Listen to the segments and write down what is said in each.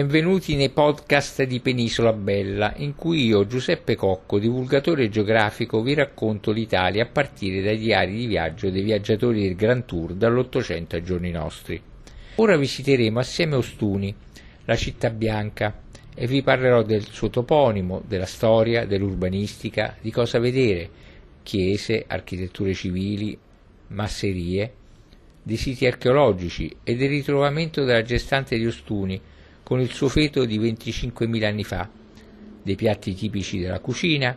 Benvenuti nei podcast di Penisola Bella, in cui io, Giuseppe Cocco, divulgatore geografico, vi racconto l'Italia a partire dai diari di viaggio dei viaggiatori del Grand Tour dall'Ottocento ai giorni nostri. Ora visiteremo assieme Ostuni, la città bianca, e vi parlerò del suo toponimo, della storia, dell'urbanistica, di cosa vedere, chiese, architetture civili, masserie, dei siti archeologici e del ritrovamento della gestante di Ostuni, con il suo feto di 25.000 anni fa, dei piatti tipici della cucina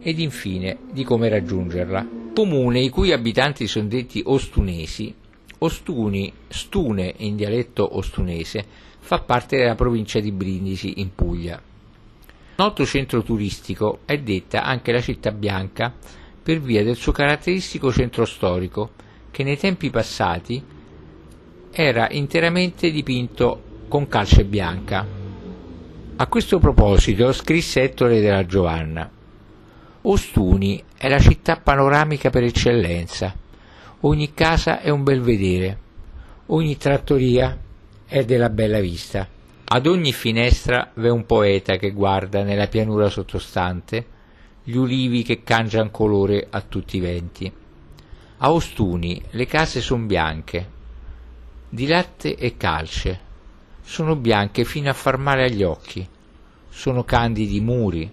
ed infine di come raggiungerla. Comune i cui abitanti sono detti ostunesi, Ostuni, Stune in dialetto ostunese, fa parte della provincia di Brindisi in Puglia. Noto centro turistico è detta anche la città bianca per via del suo caratteristico centro storico, che nei tempi passati era interamente dipinto con calce bianca. A questo proposito scrisse Ettore della Giovanna Ostuni è la città panoramica per eccellenza. Ogni casa è un bel vedere, ogni trattoria è della bella vista. Ad ogni finestra v'è un poeta che guarda nella pianura sottostante gli ulivi che cangian colore a tutti i venti. A Ostuni le case sono bianche, di latte e calce, sono bianche fino a far male agli occhi, sono candidi i muri,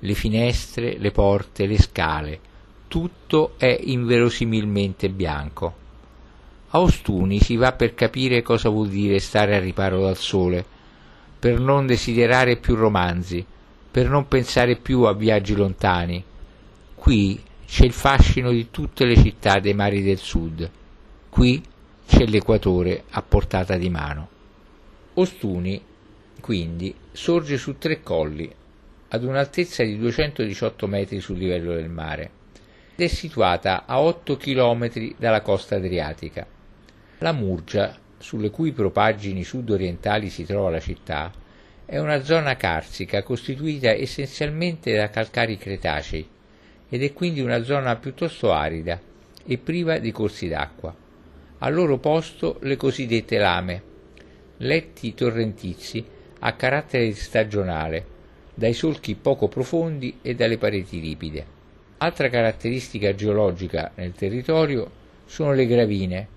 le finestre, le porte, le scale, tutto è inverosimilmente bianco. A Ostuni si va per capire cosa vuol dire stare a riparo dal sole, per non desiderare più romanzi, per non pensare più a viaggi lontani. Qui c'è il fascino di tutte le città dei mari del sud, qui c'è l'equatore a portata di mano. Ostuni, quindi, sorge su tre colli, ad un'altezza di 218 metri sul livello del mare, ed è situata a 8 km dalla costa adriatica. La Murgia, sulle cui propaggini sud-orientali si trova la città, è una zona carsica costituita essenzialmente da calcari cretacei ed è quindi una zona piuttosto arida e priva di corsi d'acqua. Al loro posto le cosiddette lame, letti torrentizi a carattere stagionale, dai solchi poco profondi e dalle pareti ripide. Altra caratteristica geologica nel territorio sono le gravine,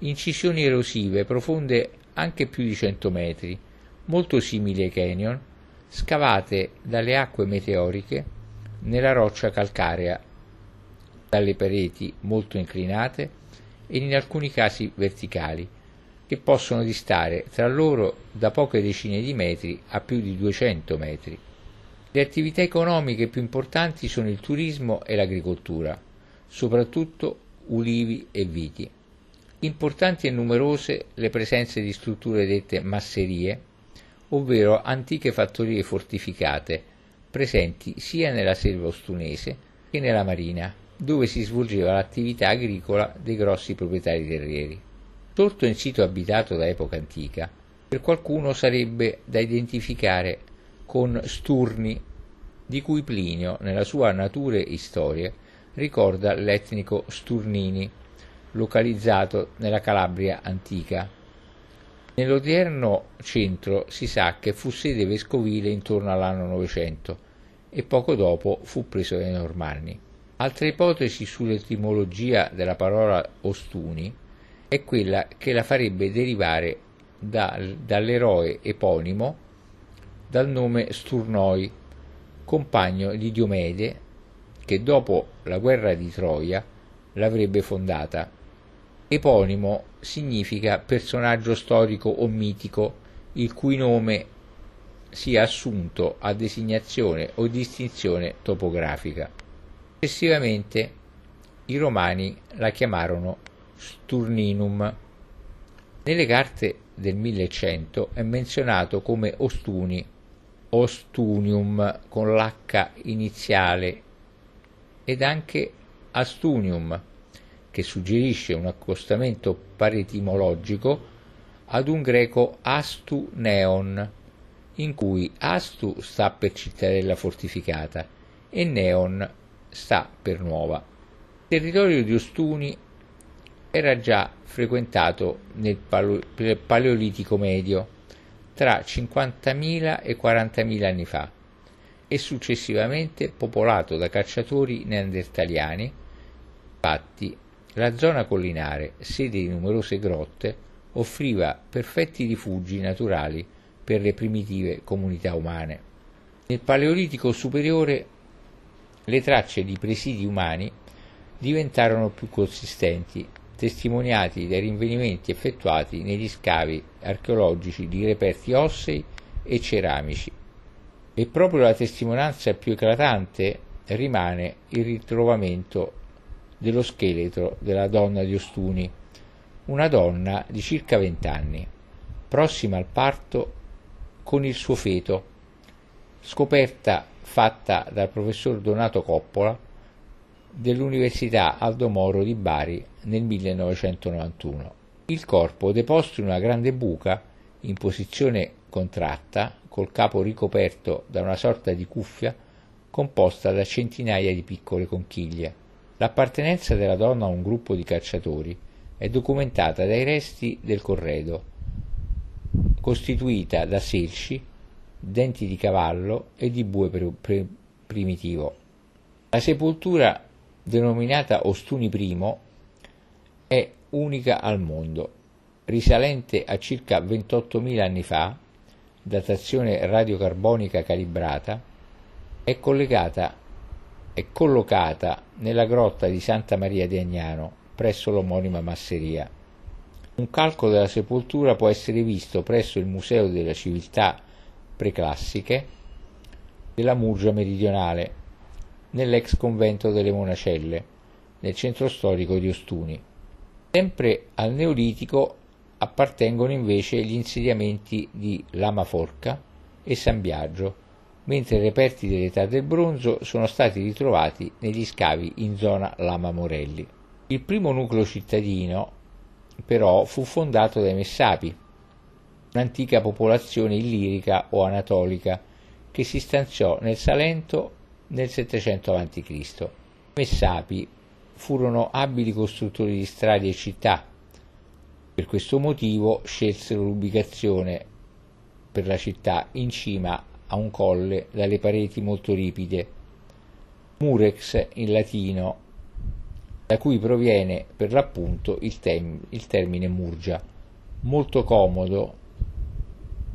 incisioni erosive profonde anche più di 100 metri, molto simili ai canyon, scavate dalle acque meteoriche nella roccia calcarea, dalle pareti molto inclinate e in alcuni casi verticali, che possono distare tra loro da poche decine di metri a più di 200 metri. Le attività economiche più importanti sono il turismo e l'agricoltura, soprattutto ulivi e viti. Importanti e numerose le presenze di strutture dette masserie, ovvero antiche fattorie fortificate, presenti sia nella selva ostunese che nella marina, dove si svolgeva l'attività agricola dei grossi proprietari terrieri. Sorto in sito abitato da epoca antica, per qualcuno sarebbe da identificare con Sturni, di cui Plinio, nella sua Nature e Storie, ricorda l'etnico Sturnini, localizzato nella Calabria antica. Nell'odierno centro si sa che fu sede vescovile intorno all'anno 900 e poco dopo fu preso dai Normanni. Altra ipotesi sull'etimologia della parola Ostuni è quella che la farebbe derivare da, dall'eroe eponimo dal nome Sturnoi, compagno di Diomede, che dopo la guerra di Troia l'avrebbe fondata. Eponimo significa personaggio storico o mitico il cui nome sia assunto a designazione o distinzione topografica. Successivamente i romani la chiamarono Sturninum. Nelle carte del 1100 è menzionato come Ostuni, Ostunium con l'H iniziale ed anche Astunium, che suggerisce un accostamento paretimologico ad un greco Astu Neon, in cui Astu sta per cittadella fortificata e Neon sta per nuova. Il territorio di Ostuni era già frequentato nel Paleolitico medio, tra 50.000 e 40.000 anni fa e successivamente popolato da cacciatori neandertaliani. Infatti, la zona collinare, sede di numerose grotte, offriva perfetti rifugi naturali per le primitive comunità umane. Nel Paleolitico superiore le tracce di presidi umani diventarono più consistenti, testimoniati dai rinvenimenti effettuati negli scavi archeologici di reperti ossei e ceramici. E proprio la testimonianza più eclatante rimane il ritrovamento dello scheletro della donna di Ostuni, una donna di circa vent'anni, prossima al parto con il suo feto, scoperta fatta dal professor Donato Coppola dell'Università Aldo Moro di Bari nel 1991. Il corpo, deposto in una grande buca, in posizione contratta, col capo ricoperto da una sorta di cuffia composta da centinaia di piccole conchiglie. L'appartenenza della donna a un gruppo di cacciatori è documentata dai resti del corredo, costituita da selci, denti di cavallo e di bue primitivo. La sepoltura denominata Ostuni I, è unica al mondo, risalente a circa 28.000 anni fa, datazione radiocarbonica calibrata, è collegata è collocata nella grotta di Santa Maria di Agnano, presso l'omonima masseria. Un calco della sepoltura può essere visto presso il Museo delle Civiltà Preclassiche della Murgia Meridionale, nell'ex convento delle Monacelle, nel centro storico di Ostuni. Sempre al Neolitico appartengono invece gli insediamenti di Lama Forca e San Biagio, mentre i reperti dell'età del bronzo sono stati ritrovati negli scavi in zona Lama Morelli. Il primo nucleo cittadino, però, fu fondato dai Messapi, un'antica popolazione illirica o anatolica che si stanziò nel Salento nel 700 a.C. Messapi furono abili costruttori di strade e città. Per questo motivo scelsero l'ubicazione per la città in cima a un colle dalle pareti molto ripide. Murex in latino, da cui proviene per l'appunto il, tem- il termine Murgia, molto comodo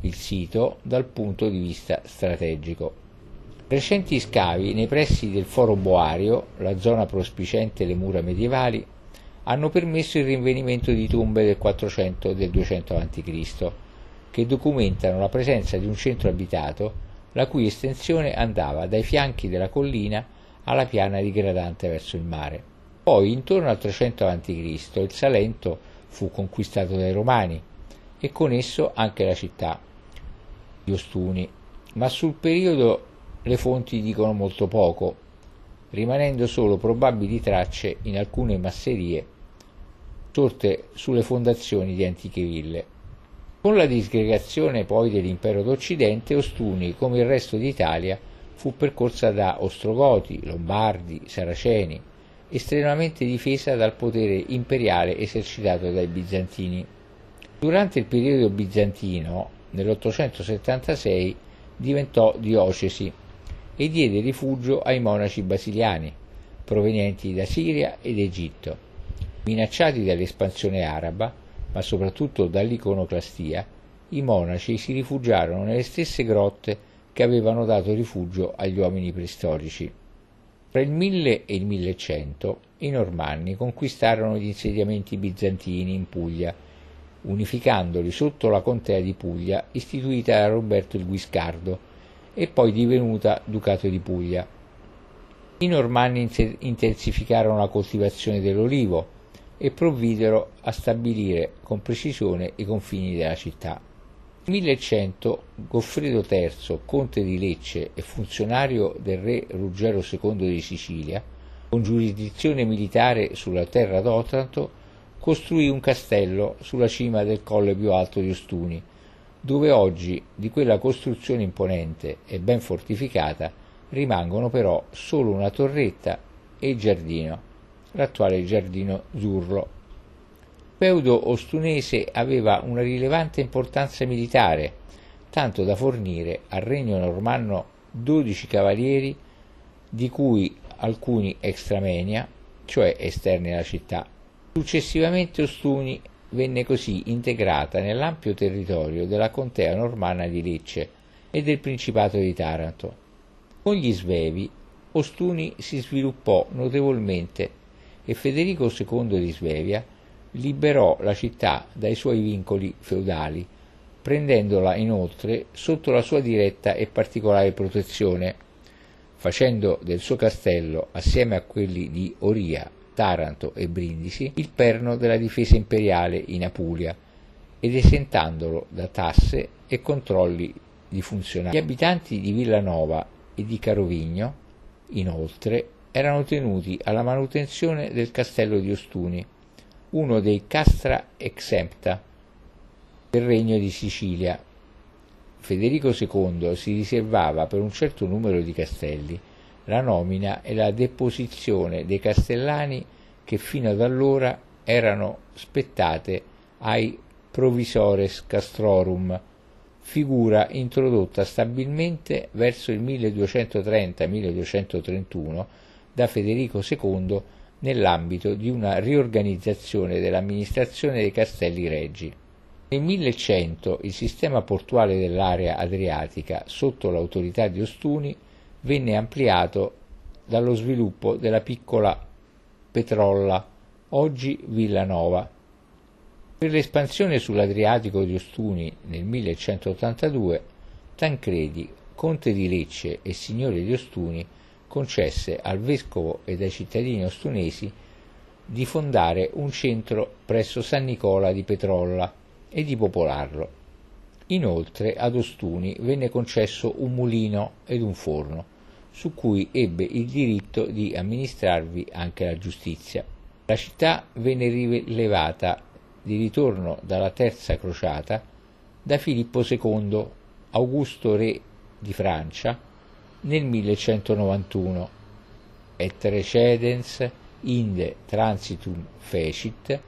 il sito dal punto di vista strategico. Recenti scavi nei pressi del Foro Boario, la zona prospicente le mura medievali, hanno permesso il rinvenimento di tombe del 400 e del 200 a.C., che documentano la presenza di un centro abitato la cui estensione andava dai fianchi della collina alla piana digradante verso il mare. Poi, intorno al 300 a.C., il Salento fu conquistato dai Romani e con esso anche la città di Ostuni, ma sul periodo le fonti dicono molto poco, rimanendo solo probabili tracce in alcune masserie sorte sulle fondazioni di antiche ville. Con la disgregazione poi dell'impero d'Occidente, Ostuni, come il resto d'Italia, fu percorsa da Ostrogoti, Lombardi, Saraceni, estremamente difesa dal potere imperiale esercitato dai bizantini. Durante il periodo bizantino, nell'876, diventò diocesi e diede rifugio ai monaci basiliani, provenienti da Siria ed Egitto. Minacciati dall'espansione araba, ma soprattutto dall'iconoclastia, i monaci si rifugiarono nelle stesse grotte che avevano dato rifugio agli uomini preistorici. Tra il 1000 e il 1100 i normanni conquistarono gli insediamenti bizantini in Puglia, unificandoli sotto la contea di Puglia istituita da Roberto il Guiscardo, e poi divenuta Ducato di Puglia. I normanni intensificarono la coltivazione dell'olivo e provvidero a stabilire con precisione i confini della città. Nel 1100 Goffredo III, conte di Lecce e funzionario del re Ruggero II di Sicilia, con giurisdizione militare sulla terra d'Otranto, costruì un castello sulla cima del colle più alto di Ostuni, dove oggi di quella costruzione imponente e ben fortificata rimangono però solo una torretta e il giardino, l'attuale giardino Zurlo. Il feudo ostunese aveva una rilevante importanza militare, tanto da fornire al regno normanno 12 cavalieri, di cui alcuni extramenia, cioè esterni alla città. Successivamente Ostuni venne così integrata nell'ampio territorio della contea normanna di Lecce e del Principato di Taranto. Con gli Svevi Ostuni si sviluppò notevolmente e Federico II di Svevia liberò la città dai suoi vincoli feudali, prendendola inoltre sotto la sua diretta e particolare protezione, facendo del suo castello, assieme a quelli di Oria, Taranto e Brindisi, il perno della difesa imperiale in Apulia ed esentandolo da tasse e controlli di funzionari. Gli abitanti di Villanova e di Carovigno, inoltre, erano tenuti alla manutenzione del castello di Ostuni, uno dei castra exempta del regno di Sicilia. Federico II si riservava per un certo numero di castelli la nomina e la deposizione dei castellani che fino ad allora erano spettate ai provisores castrorum, figura introdotta stabilmente verso il 1230-1231 da Federico II nell'ambito di una riorganizzazione dell'amministrazione dei castelli reggi. Nel 1100 il sistema portuale dell'area adriatica sotto l'autorità di Ostuni venne ampliato dallo sviluppo della piccola Petrolla, oggi Villanova. Per l'espansione sull'Adriatico di Ostuni nel 1182, Tancredi, conte di Lecce e signore di Ostuni, concesse al vescovo e ai cittadini ostunesi di fondare un centro presso San Nicola di Petrolla e di popolarlo. Inoltre ad Ostuni venne concesso un mulino ed un forno, su cui ebbe il diritto di amministrarvi anche la giustizia. La città venne rilevata di ritorno dalla terza crociata da Filippo II, Augusto re di Francia, nel 1191 et recedens inde transitum fecit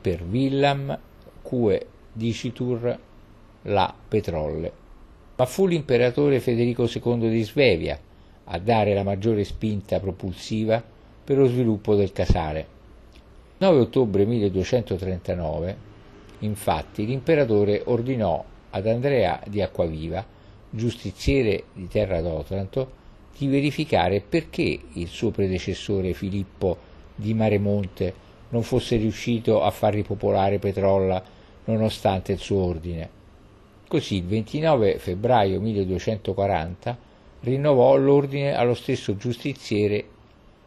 per villam cue dicitur la Petrolle. Ma fu l'imperatore Federico II di Svevia a dare la maggiore spinta propulsiva per lo sviluppo del casale. Il 9 ottobre 1239, infatti, l'imperatore ordinò ad Andrea di Acquaviva, giustiziere di Terra d'Otranto, di verificare perché il suo predecessore Filippo di Maremonte non fosse riuscito a far ripopolare Petrolla nonostante il suo ordine. Così il 29 febbraio 1240 rinnovò l'ordine allo stesso giustiziere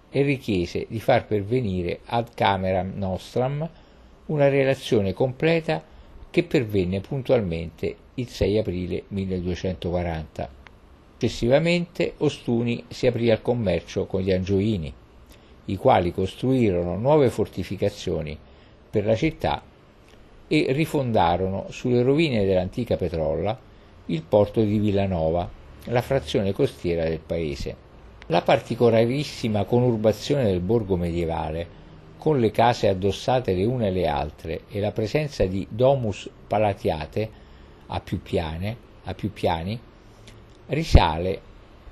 e richiese di far pervenire ad cameram nostram una relazione completa che pervenne puntualmente il 6 aprile 1240. Successivamente Ostuni si aprì al commercio con gli Angioini, i quali costruirono nuove fortificazioni per la città e rifondarono sulle rovine dell'antica Petrolla il porto di Villanova, la frazione costiera del paese. La particolarissima conurbazione del borgo medievale, con le case addossate le une alle altre e la presenza di domus palatiate a più, piane, a più piani, risale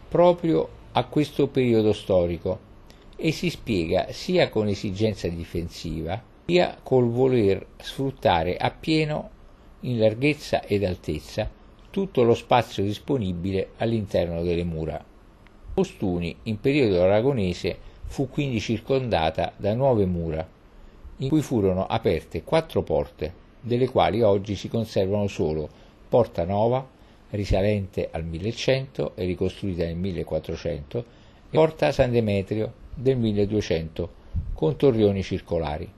proprio a questo periodo storico e si spiega sia con esigenza difensiva, sia col voler sfruttare appieno in larghezza ed altezza tutto lo spazio disponibile all'interno delle mura. Ostuni, in periodo aragonese, fu quindi circondata da nuove mura, in cui furono aperte quattro porte, delle quali oggi si conservano solo Porta Nova, risalente al 1100 e ricostruita nel 1400, e Porta San Demetrio del 1200, con torrioni circolari.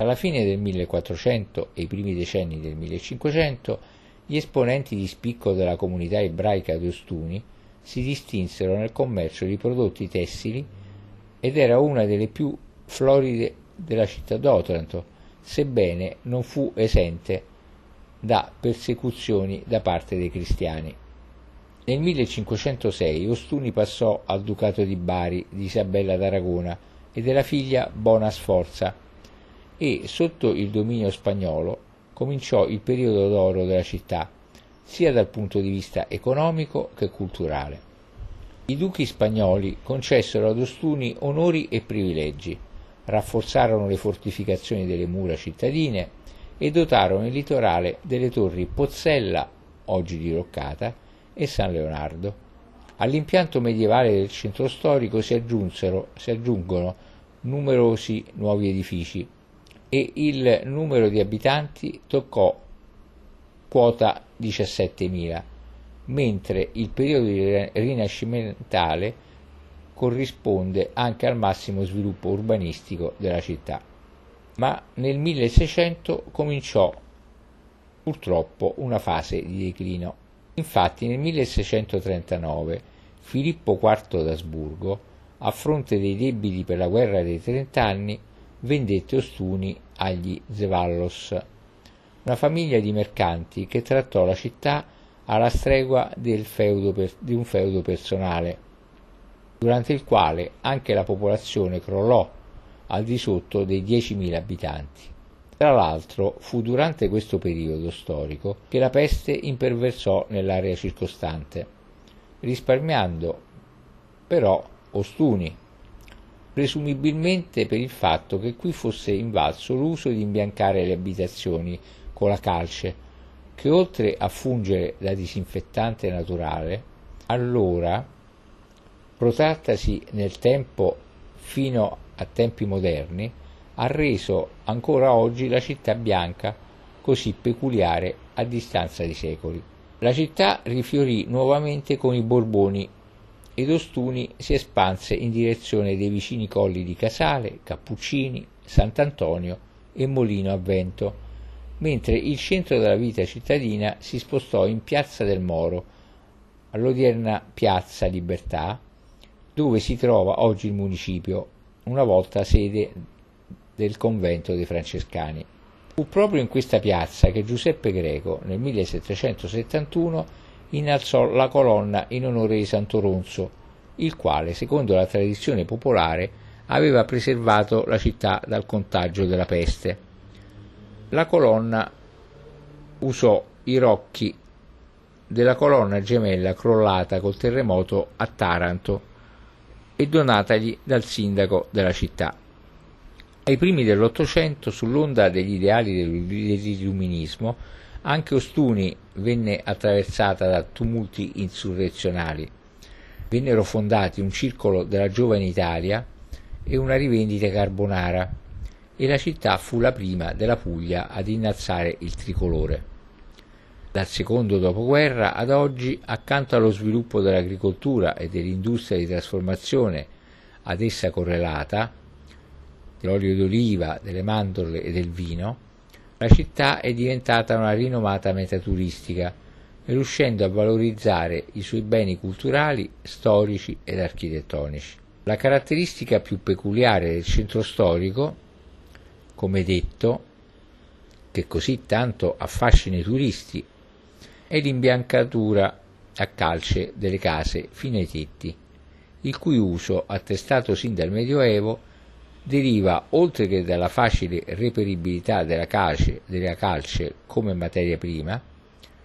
Alla fine del 1400 e i primi decenni del 1500 gli esponenti di spicco della comunità ebraica di Ostuni si distinsero nel commercio di prodotti tessili ed era una delle più floride della città d'Otranto, sebbene non fu esente da persecuzioni da parte dei cristiani. Nel 1506 Ostuni passò al ducato di Bari di Isabella d'Aragona e della figlia Bona Sforza, e sotto il dominio spagnolo cominciò il periodo d'oro della città, sia dal punto di vista economico che culturale. I duchi spagnoli concessero ad Ostuni onori e privilegi, rafforzarono le fortificazioni delle mura cittadine e dotarono il litorale delle torri Pozzella, oggi diroccata, e San Leonardo. All'impianto medievale del centro storico si, si aggiungono numerosi nuovi edifici e il numero di abitanti toccò quota 17.000, mentre il periodo rinascimentale corrisponde anche al massimo sviluppo urbanistico della città. Ma nel 1600 cominciò purtroppo una fase di declino. Infatti nel 1639 Filippo IV d'Asburgo, a fronte dei debiti per la guerra dei trent'anni, vendette Ostuni agli Zevallos, una famiglia di mercanti che trattò la città alla stregua per, di un feudo personale, durante il quale anche la popolazione crollò al di sotto dei 10.000 abitanti. Tra l'altro fu durante questo periodo storico che la peste imperversò nell'area circostante risparmiando però Ostuni, presumibilmente per il fatto che qui fosse invalso l'uso di imbiancare le abitazioni con la calce, che oltre a fungere da disinfettante naturale, allora, protrattasi nel tempo fino a tempi moderni, ha reso ancora oggi la città bianca così peculiare a distanza di secoli. La città rifiorì nuovamente con i Borboni ed Ostuni si espanse in direzione dei vicini colli di Casale, Cappuccini, Sant'Antonio e Molino a Vento, mentre il centro della vita cittadina si spostò in Piazza del Moro, all'odierna Piazza Libertà, dove si trova oggi il municipio, una volta sede del convento dei francescani. Fu proprio in questa piazza che Giuseppe Greco nel 1771 innalzò la colonna in onore di Santo Ronzo, il quale, secondo la tradizione popolare, aveva preservato la città dal contagio della peste. La colonna usò i rocchi della colonna gemella crollata col terremoto a Taranto e donatagli dal sindaco della città. Ai primi dell'Ottocento, sull'onda degli ideali dell'illuminismo, anche Ostuni venne attraversata da tumulti insurrezionali. Vennero fondati un circolo della giovane Italia e una rivendita carbonara, e la città fu la prima della Puglia ad innalzare il tricolore. Dal secondo dopoguerra ad oggi, accanto allo sviluppo dell'agricoltura e dell'industria di trasformazione ad essa correlata, dell'olio d'oliva, delle mandorle e del vino, la città è diventata una rinomata meta turistica, riuscendo a valorizzare i suoi beni culturali, storici ed architettonici. La caratteristica più peculiare del centro storico, come detto, che così tanto affascina i turisti, è l'imbiancatura a calce delle case fino ai tetti, il cui uso, attestato sin dal Medioevo, deriva, oltre che dalla facile reperibilità della calce, della calce come materia prima,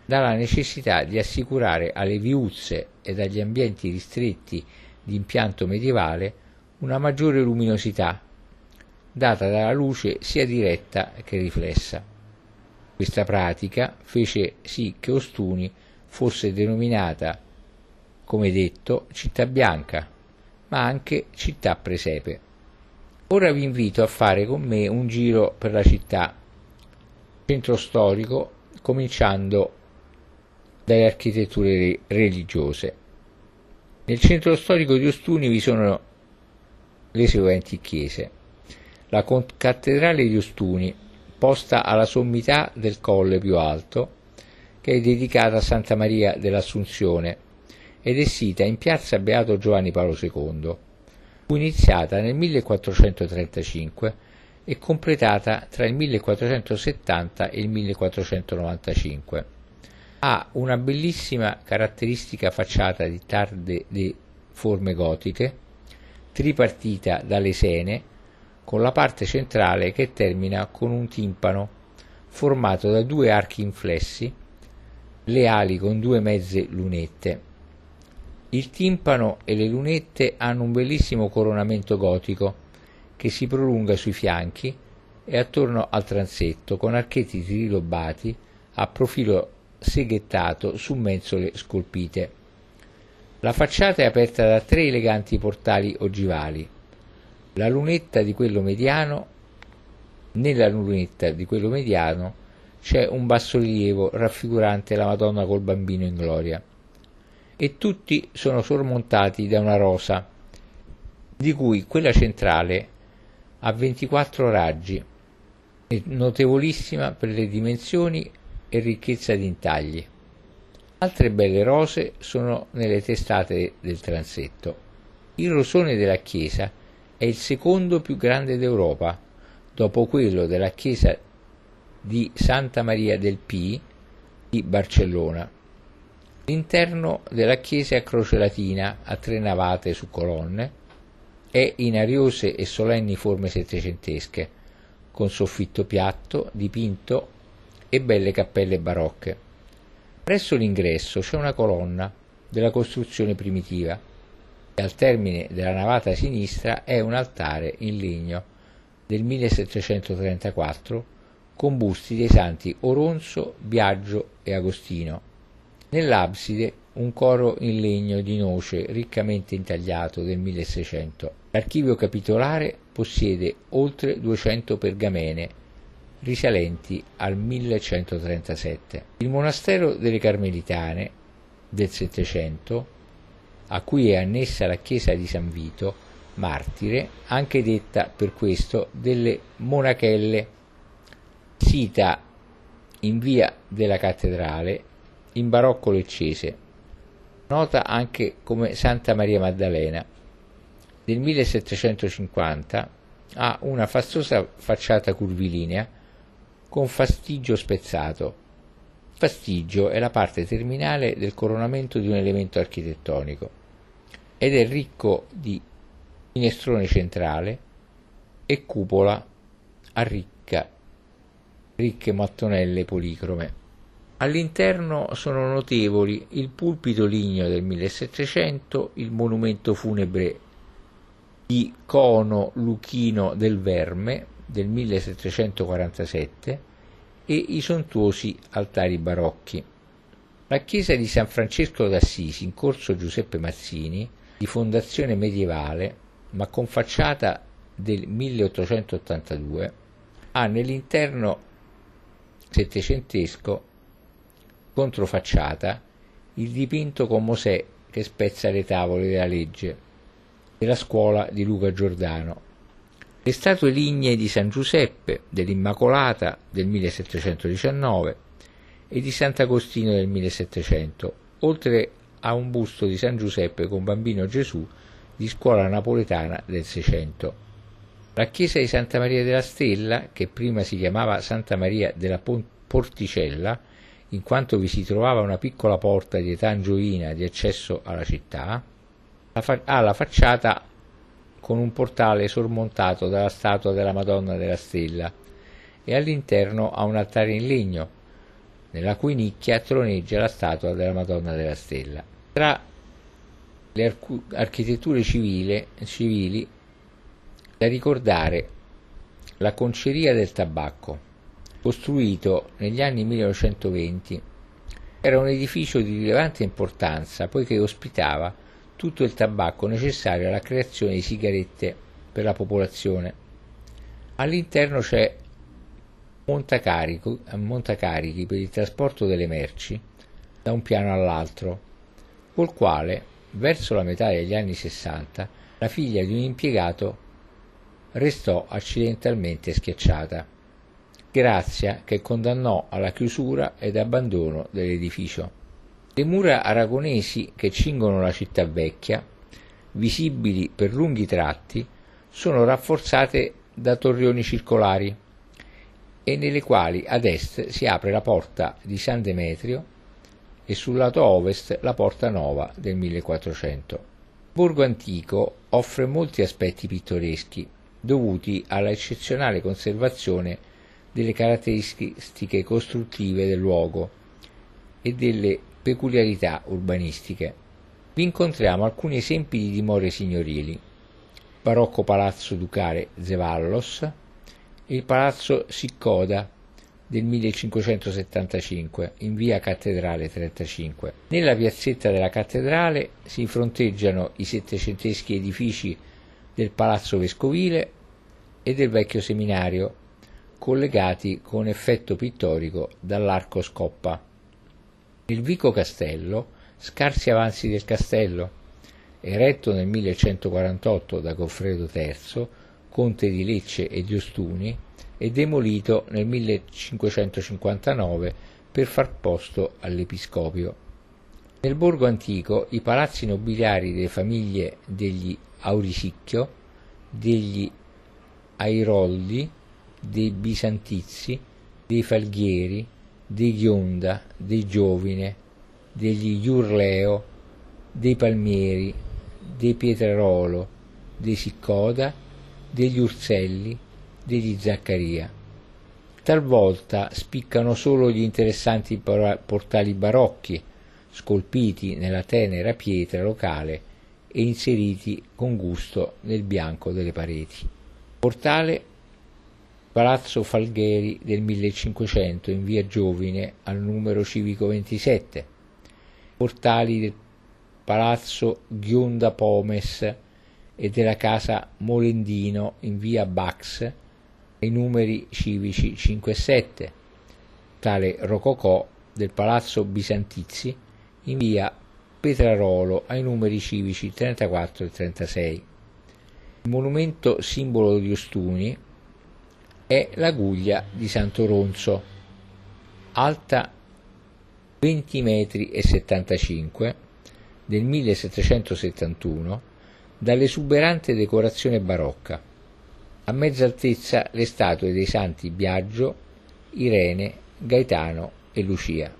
dalla necessità di assicurare alle viuzze ed agli ambienti ristretti di impianto medievale una maggiore luminosità, data dalla luce sia diretta che riflessa. Questa pratica fece sì che Ostuni fosse denominata, come detto, città bianca, ma anche città presepe. Ora vi invito a fare con me un giro per la città, centro storico, cominciando dalle architetture religiose. Nel centro storico di Ostuni vi sono le seguenti chiese. La cattedrale di Ostuni, posta alla sommità del colle più alto, che è dedicata a Santa Maria dell'Assunzione ed è sita in piazza Beato Giovanni Paolo II fu iniziata nel 1435 e completata tra il 1470 e il 1495. Ha una bellissima caratteristica facciata di tarde di forme gotiche, tripartita da lesene, con la parte centrale che termina con un timpano formato da due archi inflessi, le ali con due mezze lunette. Il timpano e le lunette hanno un bellissimo coronamento gotico che si prolunga sui fianchi e attorno al transetto con archetti trilobati a profilo seghettato su mensole scolpite. La facciata è aperta da tre eleganti portali ogivali. La lunetta di quello mediano, nella lunetta di quello mediano c'è un bassorilievo raffigurante la Madonna col bambino in gloria e tutti sono sormontati da una rosa, di cui quella centrale ha 24 raggi, notevolissima per le dimensioni e ricchezza di intagli. Altre belle rose sono nelle testate del transetto. Il rosone della chiesa è il secondo più grande d'Europa, dopo quello della chiesa di Santa Maria del Pi di Barcellona. L'interno della chiesa è a croce latina a tre navate su colonne, è in ariose e solenni forme settecentesche, con soffitto piatto, dipinto e belle cappelle barocche. Presso l'ingresso c'è una colonna della costruzione primitiva e al termine della navata sinistra è un altare in legno del 1734 con busti dei santi Oronzo, Biagio e Agostino Nell'abside un coro in legno di noce riccamente intagliato del 1600. L'archivio capitolare possiede oltre 200 pergamene risalenti al 1137. Il monastero delle Carmelitane del Settecento, a cui è annessa la chiesa di San Vito, martire, anche detta per questo delle Monachelle, sita in via della cattedrale in barocco leccese, nota anche come Santa Maria Maddalena. Del 1750 ha una fastosa facciata curvilinea con fastigio spezzato. Fastigio è la parte terminale del coronamento di un elemento architettonico ed è ricco di finestrone centrale e cupola a ricca, ricche mattonelle policrome. All'interno sono notevoli il pulpito ligneo del 1700, il monumento funebre di Cono Luchino del Verme del 1747 e i sontuosi altari barocchi. La chiesa di San Francesco d'Assisi in corso Giuseppe Mazzini, di fondazione medievale ma con facciata del 1882, ha nell'interno settecentesco controfacciata il dipinto con Mosè che spezza le tavole della legge della scuola di Luca Giordano. Le statue lignee di San Giuseppe, dell'Immacolata del 1719 e di Sant'Agostino del 1700, oltre a un busto di San Giuseppe con Bambino Gesù di scuola napoletana del 600. La chiesa di Santa Maria della Stella, che prima si chiamava Santa Maria della Porticella, in quanto vi si trovava una piccola porta di età angioina di accesso alla città, ha la facciata con un portale sormontato dalla statua della Madonna della Stella e all'interno ha un altare in legno, nella cui nicchia troneggia la statua della Madonna della Stella. Tra le architetture civile, civili da ricordare la conceria del tabacco, costruito negli anni 1920, era un edificio di rilevante importanza poiché ospitava tutto il tabacco necessario alla creazione di sigarette per la popolazione. All'interno c'è montacarichi per il trasporto delle merci da un piano all'altro, col quale, verso la metà degli anni 60, la figlia di un impiegato restò accidentalmente schiacciata. Grazia che condannò alla chiusura ed abbandono dell'edificio. Le mura aragonesi che cingono la città vecchia, visibili per lunghi tratti, sono rafforzate da torrioni circolari e nelle quali ad est si apre la porta di San Demetrio e sul lato ovest la porta Nova del 1400. Il borgo antico offre molti aspetti pittoreschi dovuti alla eccezionale conservazione delle caratteristiche costruttive del luogo e delle peculiarità urbanistiche. Vi incontriamo alcuni esempi di dimore signorili. Barocco Palazzo Ducale Zevallos e il Palazzo Siccoda del 1575 in via Cattedrale 35. Nella piazzetta della cattedrale si fronteggiano i settecenteschi edifici del Palazzo Vescovile e del vecchio seminario, collegati con effetto pittorico dall'arco scoppa. Nel Vico Castello, scarsi avanzi del castello, eretto nel 1148 da Goffredo III, conte di Lecce e di Ostuni, e demolito nel 1559 per far posto all'episcopio. Nel borgo antico i palazzi nobiliari delle famiglie degli Aurisicchio, degli Airoldi, dei Bisantizi, dei Falghieri, dei Ghionda, dei Giovine, degli Iurleo, dei Palmieri, dei Pietrarolo, dei Siccoda, degli Urselli, degli Zaccaria. Talvolta spiccano solo gli interessanti portali barocchi, scolpiti nella tenera pietra locale e inseriti con gusto nel bianco delle pareti. Portale Palazzo Falgheri del 1500 in via Giovine al numero civico 27. Portali del Palazzo Ghionda Pomes e della casa Molendino in via Bax ai numeri civici 5 e 7, tale Rococò del Palazzo Bisantizi in via Petrarolo ai numeri civici 34 e 36. Il monumento simbolo di Ostuni è la guglia di Santo Ronzo, alta 20 metri 75 del 1771 dall'esuberante decorazione barocca a mezza altezza le statue dei santi Biagio, Irene, Gaetano e Lucia.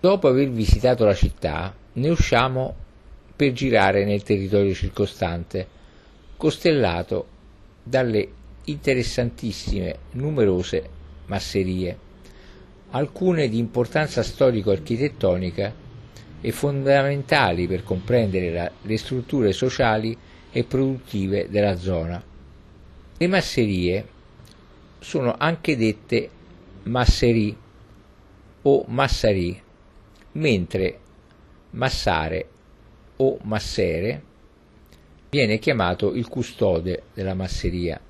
Dopo aver visitato la città, ne usciamo per girare nel territorio circostante, costellato dalle interessantissime numerose masserie, alcune di importanza storico-architettonica e fondamentali per comprendere la, le strutture sociali e produttive della zona le masserie sono anche dette masserie o massari, mentre massare o massere viene chiamato il custode della masseria.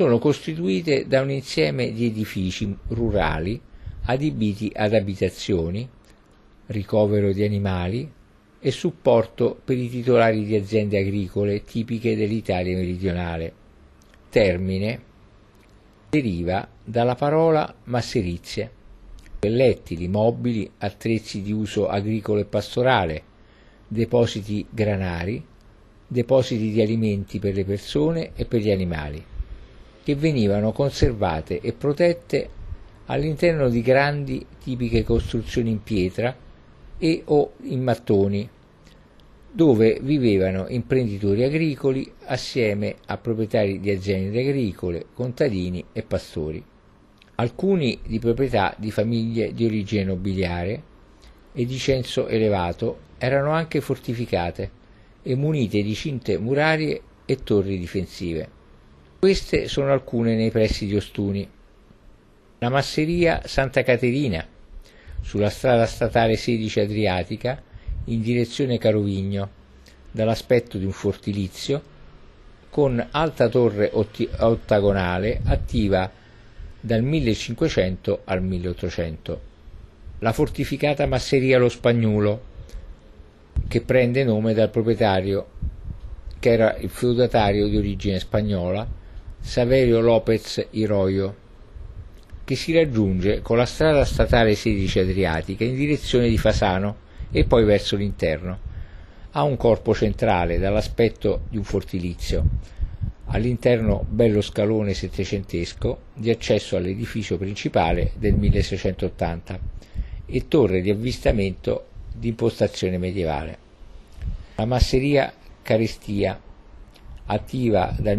Sono costituite da un insieme di edifici rurali adibiti ad abitazioni, ricovero di animali e supporto per i titolari di aziende agricole tipiche dell'Italia meridionale. Termine deriva dalla parola masserizie, pellettili, mobili, attrezzi di uso agricolo e pastorale, depositi granari, depositi di alimenti per le persone e per gli animali, che venivano conservate e protette all'interno di grandi tipiche costruzioni in pietra e o in mattoni dove vivevano imprenditori agricoli assieme a proprietari di aziende agricole, contadini e pastori, alcuni di proprietà di famiglie di origine nobiliare e di censo elevato erano anche fortificate e munite di cinte murarie e torri difensive. Queste sono alcune nei pressi di Ostuni. La masseria Santa Caterina, sulla strada statale 16 Adriatica, in direzione Carovigno, dall'aspetto di un fortilizio, con alta torre ottagonale attiva dal 1500 al 1800. La fortificata masseria Lo Spagnuolo, che prende nome dal proprietario, che era il feudatario di origine spagnola, Saverio Lopez Iroio, che si raggiunge con la strada statale 16 Adriatica in direzione di Fasano e poi verso l'interno. Ha un corpo centrale dall'aspetto di un fortilizio. All'interno bello scalone settecentesco di accesso all'edificio principale del 1680 e torre di avvistamento di impostazione medievale. La masseria Carestia, attiva dal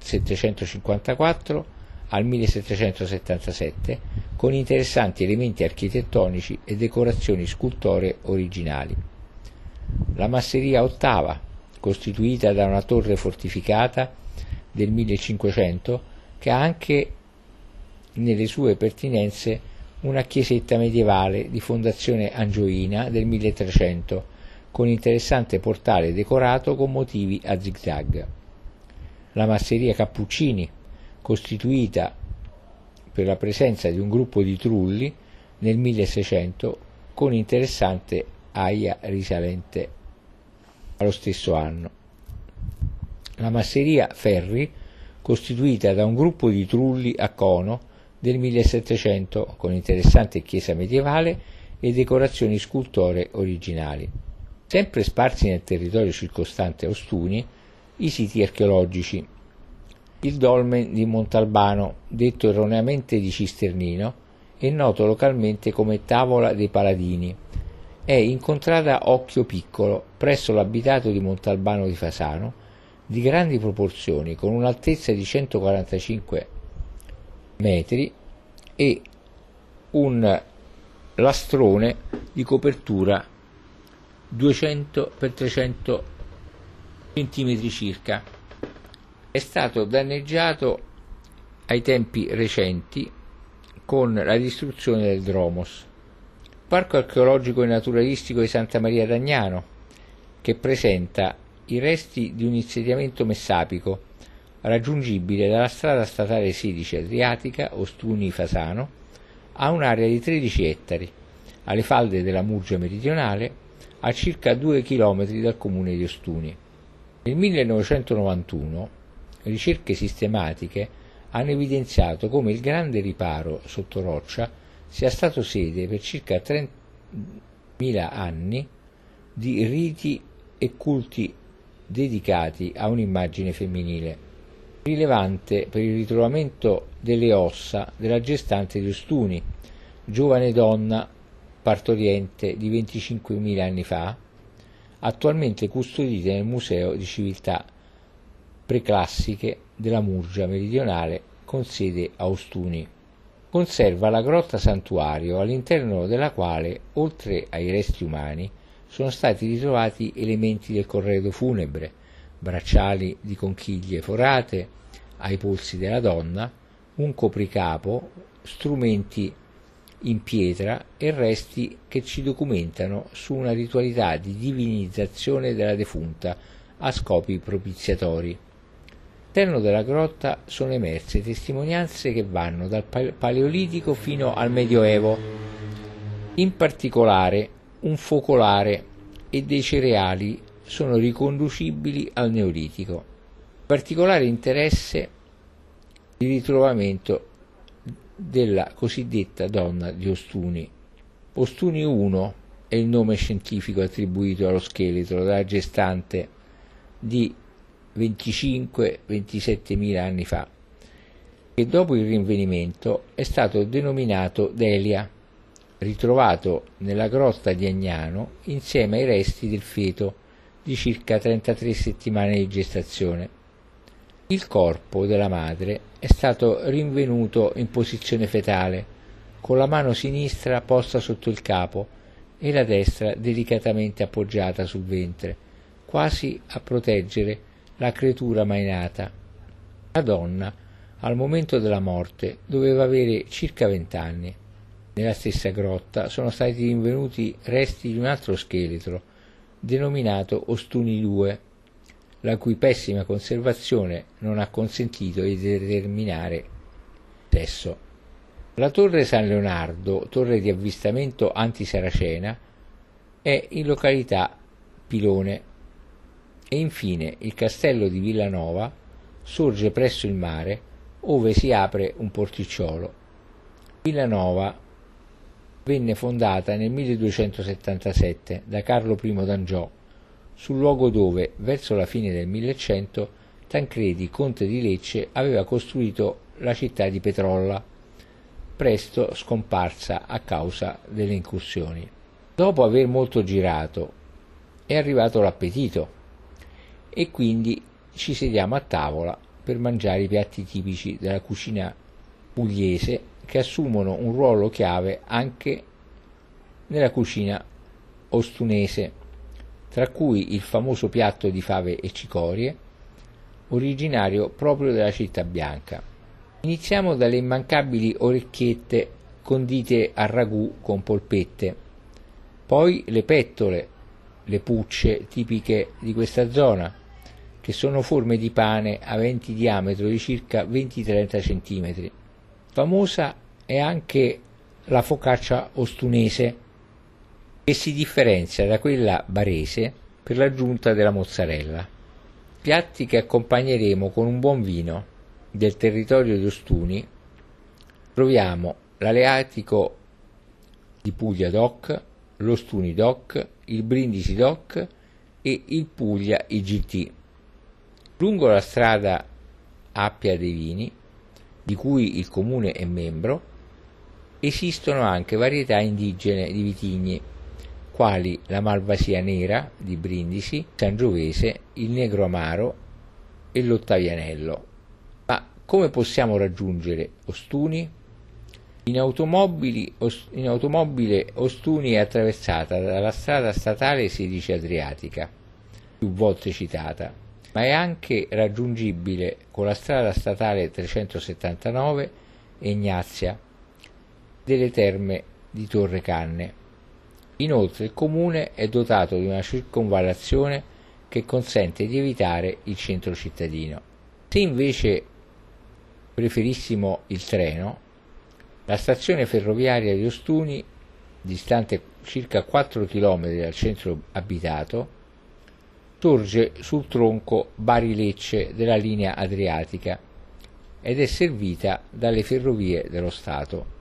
1754 al 1777, con interessanti elementi architettonici e decorazioni scultoree originali. La masseria ottava, costituita da una torre fortificata del 1500 che ha anche nelle sue pertinenze una chiesetta medievale di fondazione angioina del 1300 con interessante portale decorato con motivi a zigzag. La masseria Cappuccini, costituita per la presenza di un gruppo di trulli nel 1600 con interessante aia risalente allo stesso anno. La masseria Ferri, costituita da un gruppo di trulli a cono del 1700 con interessante chiesa medievale e decorazioni scultoree originali. Sempre sparsi nel territorio circostante Ostuni, i siti archeologici. Il dolmen di Montalbano, detto erroneamente di Cisternino, è noto localmente come Tavola dei Paladini. È incontrata Occhio Piccolo, presso l'abitato di Montalbano di Fasano, di grandi proporzioni, con un'altezza di 145 metri e un lastrone di copertura 200 x 300 cm circa. È stato danneggiato ai tempi recenti con la distruzione del Dromos. Parco archeologico e naturalistico di Santa Maria d'Agnano, che presenta i resti di un insediamento messapico raggiungibile dalla strada statale 16 Adriatica Ostuni-Fasano a un'area di 13 ettari, alle falde della Murgia meridionale, a circa 2 km dal comune di Ostuni. Nel 1991 ricerche sistematiche hanno evidenziato come il grande riparo sotto roccia sia stato sede per circa 30.000 anni di riti e culti dedicati a un'immagine femminile rilevante per il ritrovamento delle ossa della gestante di Ostuni, giovane donna partoriente di 25.000 anni fa, attualmente custodite nel Museo di Civiltà Preclassiche della Murgia Meridionale con sede a Ostuni. Conserva la grotta santuario all'interno della quale, oltre ai resti umani, sono stati ritrovati elementi del corredo funebre, bracciali di conchiglie forate ai polsi della donna, un copricapo, strumenti in pietra e resti che ci documentano su una ritualità di divinizzazione della defunta a scopi propiziatori. All'interno della grotta sono emerse testimonianze che vanno dal Paleolitico fino al Medioevo, in particolare un focolare e dei cereali sono riconducibili al Neolitico. Particolare interesse il ritrovamento della cosiddetta donna di Ostuni. Ostuni I è il nome scientifico attribuito allo scheletro della gestante di 25-27 mila anni fa, che dopo il rinvenimento è stato denominato Delia, ritrovato nella grotta di Agnano insieme ai resti del feto di circa 33 settimane di gestazione. Il corpo della madre è stato rinvenuto in posizione fetale, con la mano sinistra posta sotto il capo e la destra delicatamente appoggiata sul ventre, quasi a proteggere la creatura mai nata. La donna, al momento della morte, doveva avere circa vent'anni. Nella stessa grotta sono stati rinvenuti resti di un altro scheletro, denominato Ostuni II, la cui pessima conservazione non ha consentito di determinare sesso. La torre San Leonardo, torre di avvistamento anti-saracena, è in località Pilone e infine il castello di Villanova sorge presso il mare ove si apre un porticciolo. Villanova venne fondata nel 1277 da Carlo I d'Angiò sul luogo dove, verso la fine del 1100, Tancredi, conte di Lecce, aveva costruito la città di Petrolla, presto scomparsa a causa delle incursioni. Dopo aver molto girato è arrivato l'appetito e quindi ci sediamo a tavola per mangiare i piatti tipici della cucina pugliese che assumono un ruolo chiave anche nella cucina ostunese, tra cui il famoso piatto di fave e cicorie, originario proprio della città bianca. Iniziamo dalle immancabili orecchiette condite a ragù con polpette, poi le pettole, le pucce tipiche di questa zona, che sono forme di pane aventi diametro di circa 20-30 cm. Famosa è anche la focaccia ostunese, che si differenzia da quella barese per l'aggiunta della mozzarella. Piatti che accompagneremo con un buon vino del territorio di Ostuni. Troviamo l'Aleatico di Puglia DOC, l'Ostuni DOC, il Brindisi DOC e il Puglia IGT. Lungo la strada Appia dei Vini, di cui il comune è membro, esistono anche varietà indigene di vitigni, quali la Malvasia nera di Brindisi, Sangiovese, il Negro Amaro e l'Ottavianello. Ma come possiamo raggiungere Ostuni? In, in automobile Ostuni è attraversata dalla strada statale 16 Adriatica, più volte citata, ma è anche raggiungibile con la strada statale 379 Ignazia delle terme di Torre Canne. Inoltre il comune è dotato di una circonvallazione che consente di evitare il centro cittadino. Se invece preferissimo il treno, la stazione ferroviaria di Ostuni, distante circa 4 km dal centro abitato, sorge sul tronco Bari-Lecce della linea Adriatica ed è servita dalle ferrovie dello Stato.